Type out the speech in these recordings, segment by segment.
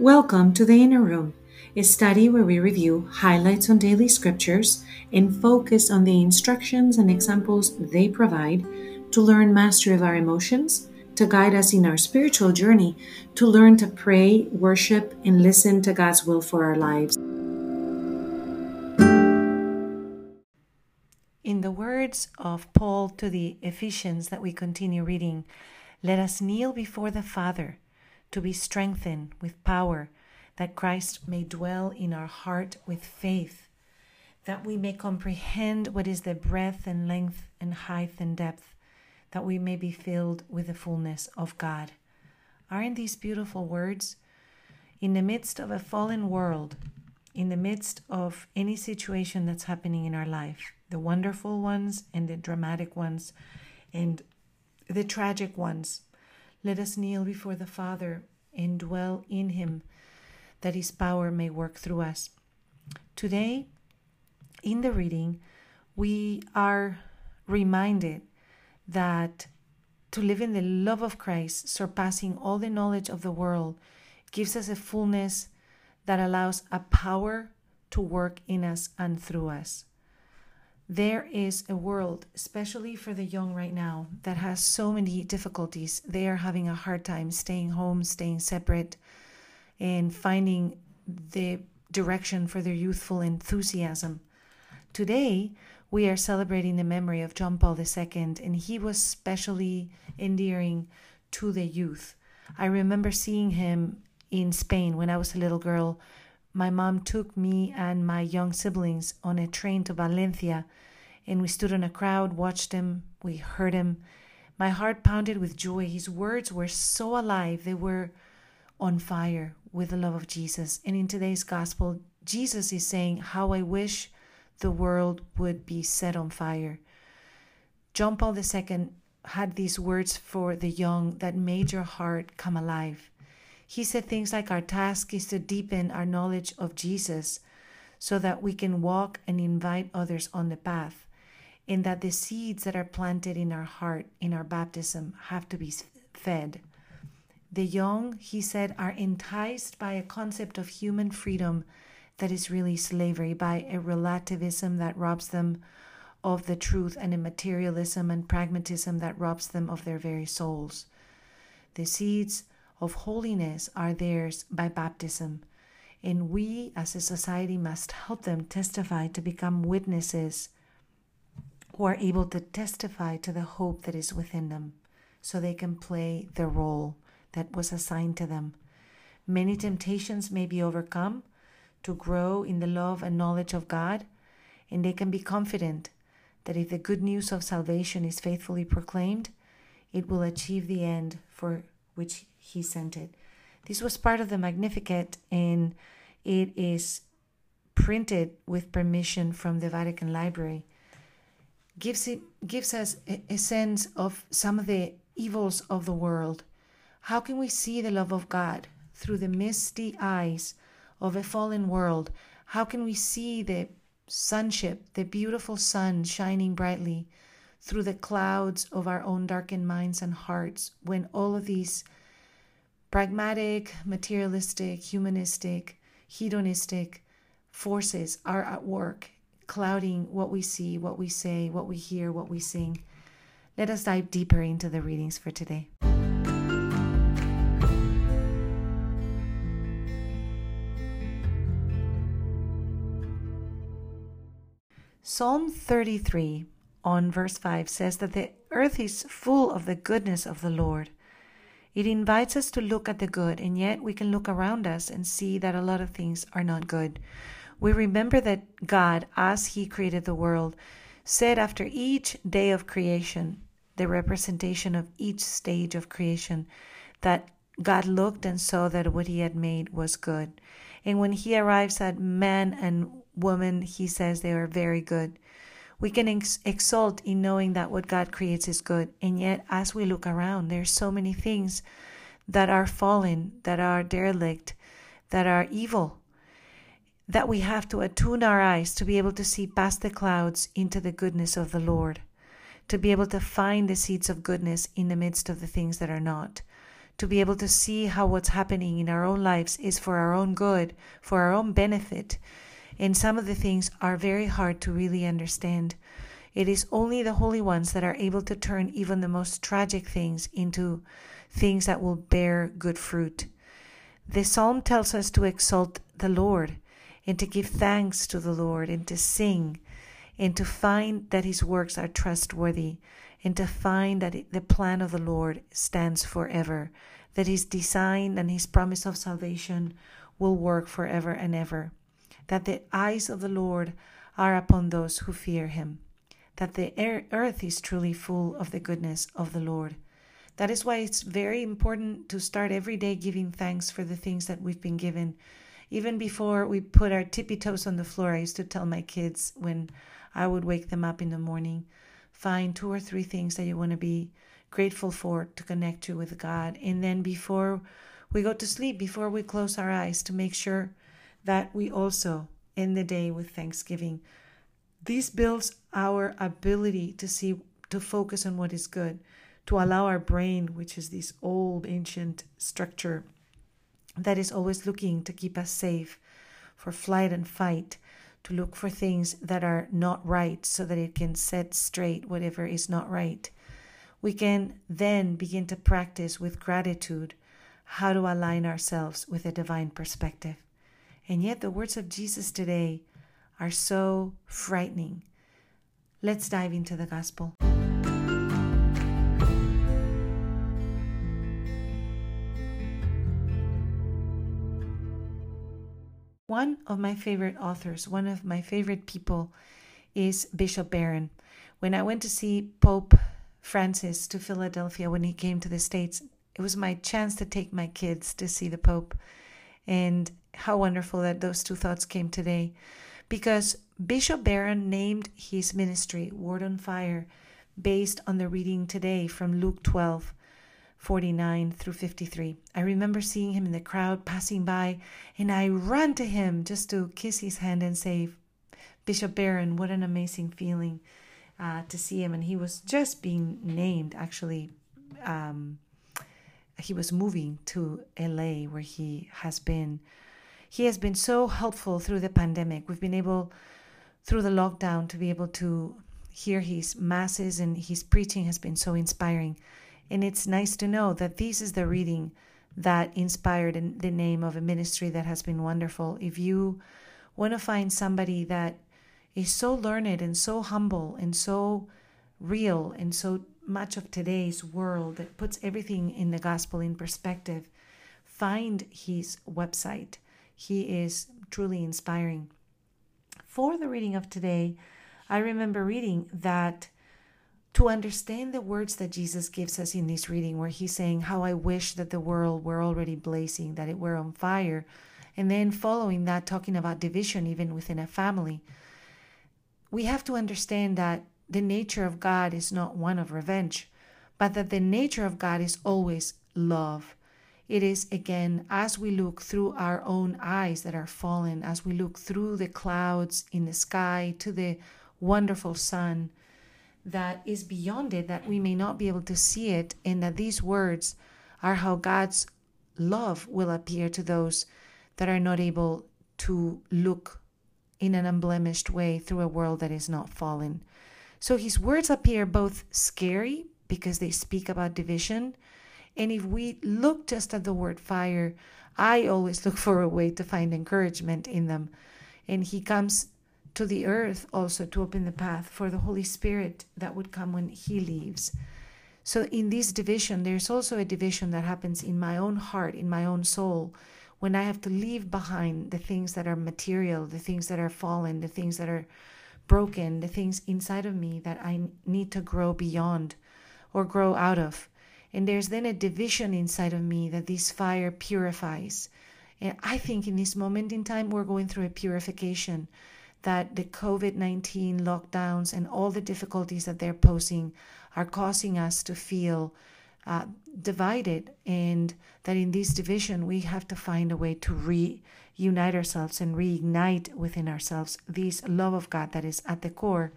Welcome to the Inner Room, a study where we review highlights on daily scriptures and focus on the instructions and examples they provide to learn mastery of our emotions, to guide us in our spiritual journey, to learn to pray, worship, and listen to God's will for our lives. In the words of Paul to the Ephesians that we continue reading, let us kneel before the Father to be strengthened with power, that Christ may dwell in our heart with faith, that we may comprehend what is the breadth and length and height and depth, that we may be filled with the fullness of God. Aren't these beautiful words? In the midst of a fallen world, in the midst of any situation that's happening in our life, the wonderful ones and the dramatic ones and the tragic ones, let us kneel before the Father and dwell in Him, that His power may work through us. Today, in the reading, we are reminded that to live in the love of Christ, surpassing all the knowledge of the world, gives us a fullness that allows a power to work in us and through us. There is a world, especially for the young right now, that has so many difficulties. They are having a hard time staying home, staying separate, and finding the direction for their youthful enthusiasm. Today, we are celebrating the memory of John Paul II, and he was specially endearing to the youth. I remember seeing him in Spain when I was a little girl my mom took me and my young siblings on a train to Valencia, and we stood in a crowd, watched him, we heard him. My heart pounded with joy. His words were so alive, they were on fire with the love of Jesus. And in today's gospel, Jesus is saying, How I wish the world would be set on fire. John Paul II had these words for the young that made your heart come alive. He said things like, Our task is to deepen our knowledge of Jesus so that we can walk and invite others on the path, and that the seeds that are planted in our heart in our baptism have to be fed. The young, he said, are enticed by a concept of human freedom that is really slavery, by a relativism that robs them of the truth, and a materialism and pragmatism that robs them of their very souls. The seeds of holiness are theirs by baptism. And we as a society must help them testify to become witnesses who are able to testify to the hope that is within them so they can play the role that was assigned to them. Many temptations may be overcome to grow in the love and knowledge of God, and they can be confident that if the good news of salvation is faithfully proclaimed, it will achieve the end for which he sent it. This was part of the Magnificat, and it is printed with permission from the Vatican Library. Gives it gives us a, a sense of some of the evils of the world. How can we see the love of God through the misty eyes of a fallen world? How can we see the sonship, the beautiful sun shining brightly through the clouds of our own darkened minds and hearts when all of these pragmatic, materialistic, humanistic, hedonistic forces are at work, clouding what we see, what we say, what we hear, what we sing. Let us dive deeper into the readings for today. Psalm 33 on verse 5 says that the earth is full of the goodness of the Lord. It invites us to look at the good, and yet we can look around us and see that a lot of things are not good. We remember that God, as He created the world, said after each day of creation, the representation of each stage of creation, that God looked and saw that what He had made was good. And when He arrives at man and woman, He says they are very good. We can ex- exult in knowing that what God creates is good. And yet, as we look around, there's so many things that are fallen, that are derelict, that are evil, that we have to attune our eyes to be able to see past the clouds into the goodness of the Lord, to be able to find the seeds of goodness in the midst of the things that are not, to be able to see how what's happening in our own lives is for our own good, for our own benefit. And some of the things are very hard to really understand. It is only the holy ones that are able to turn even the most tragic things into things that will bear good fruit. The psalm tells us to exalt the Lord and to give thanks to the Lord and to sing and to find that his works are trustworthy and to find that the plan of the Lord stands forever, that his design and his promise of salvation will work forever and ever, that the eyes of the Lord are upon those who fear him, that the earth is truly full of the goodness of the Lord. That is why it's very important to start every day giving thanks for the things that we've been given. Even before we put our tippy toes on the floor, I used to tell my kids when I would wake them up in the morning find two or three things that you want to be grateful for to connect you with God. And then before we go to sleep, before we close our eyes, to make sure that we also end the day with thanksgiving. This builds our ability to see, to focus on what is good, to allow our brain, which is this old ancient structure that is always looking to keep us safe for flight and fight, to look for things that are not right so that it can set straight whatever is not right. We can then begin to practice with gratitude how to align ourselves with a divine perspective. And yet, the words of Jesus today are so frightening. Let's dive into the gospel. One of my favorite authors, one of my favorite people is Bishop Barron. When I went to see Pope Francis to Philadelphia when he came to the States, it was my chance to take my kids to see the Pope. And how wonderful that those two thoughts came today. Because Bishop Barron named his ministry Word on Fire based on the reading today from Luke 12. 49 through 53. I remember seeing him in the crowd passing by, and I ran to him just to kiss his hand and say, Bishop Barron, what an amazing feeling uh, to see him. And he was just being named, actually. Um, he was moving to LA, where he has been. He has been so helpful through the pandemic. We've been able, through the lockdown, to be able to hear his masses, and his preaching has been so inspiring. And it's nice to know that this is the reading that inspired the name of a ministry that has been wonderful. If you want to find somebody that is so learned and so humble and so real and so much of today's world that puts everything in the gospel in perspective, find his website. He is truly inspiring. For the reading of today, I remember reading that to understand the words that Jesus gives us in this reading, where he's saying, How I wish that the world were already blazing, that it were on fire. And then following that, talking about division even within a family. We have to understand that the nature of God is not one of revenge, but that the nature of God is always love. It is again, as we look through our own eyes that are fallen, as we look through the clouds in the sky to the wonderful sun that is beyond it, that we may not be able to see it, and that these words are how God's love will appear to those that are not able to look in an unblemished way through a world that is not fallen. So his words appear both scary because they speak about division. And if we look just at the word fire, I always look for a way to find encouragement in them. And he comes to the earth also to open the path for the Holy Spirit that would come when He leaves. So, in this division, there's also a division that happens in my own heart, in my own soul, when I have to leave behind the things that are material, the things that are fallen, the things that are broken, the things inside of me that I need to grow beyond or grow out of. And there's then a division inside of me that this fire purifies. And I think in this moment in time, we're going through a purification that the COVID 19 lockdowns and all the difficulties that they're posing are causing us to feel uh, divided, and that in this division we have to find a way to reunite ourselves and reignite within ourselves this love of God that is at the core.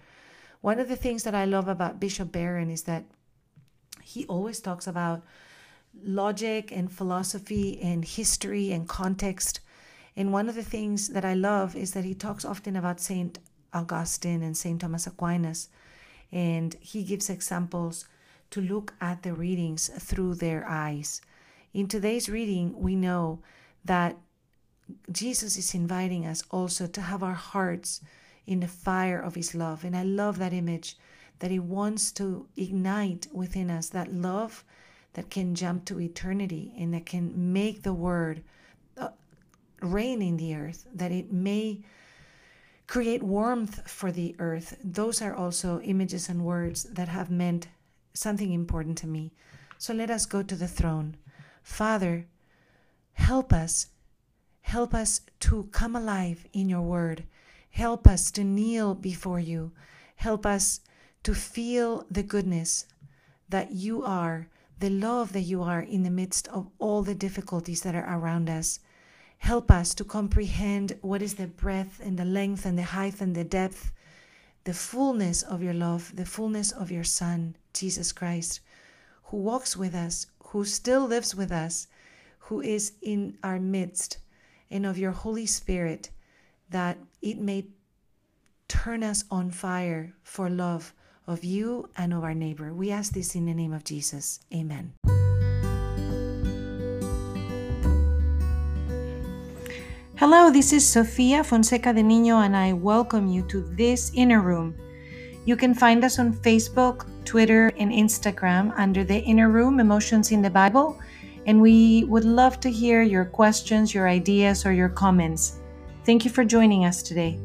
One of the things that I love about Bishop Barron is that he always talks about logic and philosophy and history and context. And one of the things that I love is that he talks often about St. Augustine and St. Thomas Aquinas. And he gives examples to look at the readings through their eyes. In today's reading, we know that Jesus is inviting us also to have our hearts in the fire of his love. And I love that image that he wants to ignite within us that love that can jump to eternity and that can make the word uh, reign in the earth, that it may create warmth for the earth. Those are also images and words that have meant something important to me. So let us go to the throne. Father, help us. Help us to come alive in your word. Help us to kneel before you. Help us to feel the goodness that you are, the love that you are in the midst of all the difficulties that are around us. Help us to comprehend what is the breadth and the length and the height and the depth, the fullness of your love, the fullness of your Son, Jesus Christ, who walks with us, who still lives with us, who is in our midst, and of your Holy Spirit that it may turn us on fire for love of you and of our neighbor. We ask this in the name of Jesus. Amen. Hello, this is Sofia Fonseca de Niño, and I welcome you to this inner room. You can find us on Facebook, Twitter, and Instagram under the Inner Room Emotions in the Bible, and we would love to hear your questions, your ideas, or your comments. Thank you for joining us today.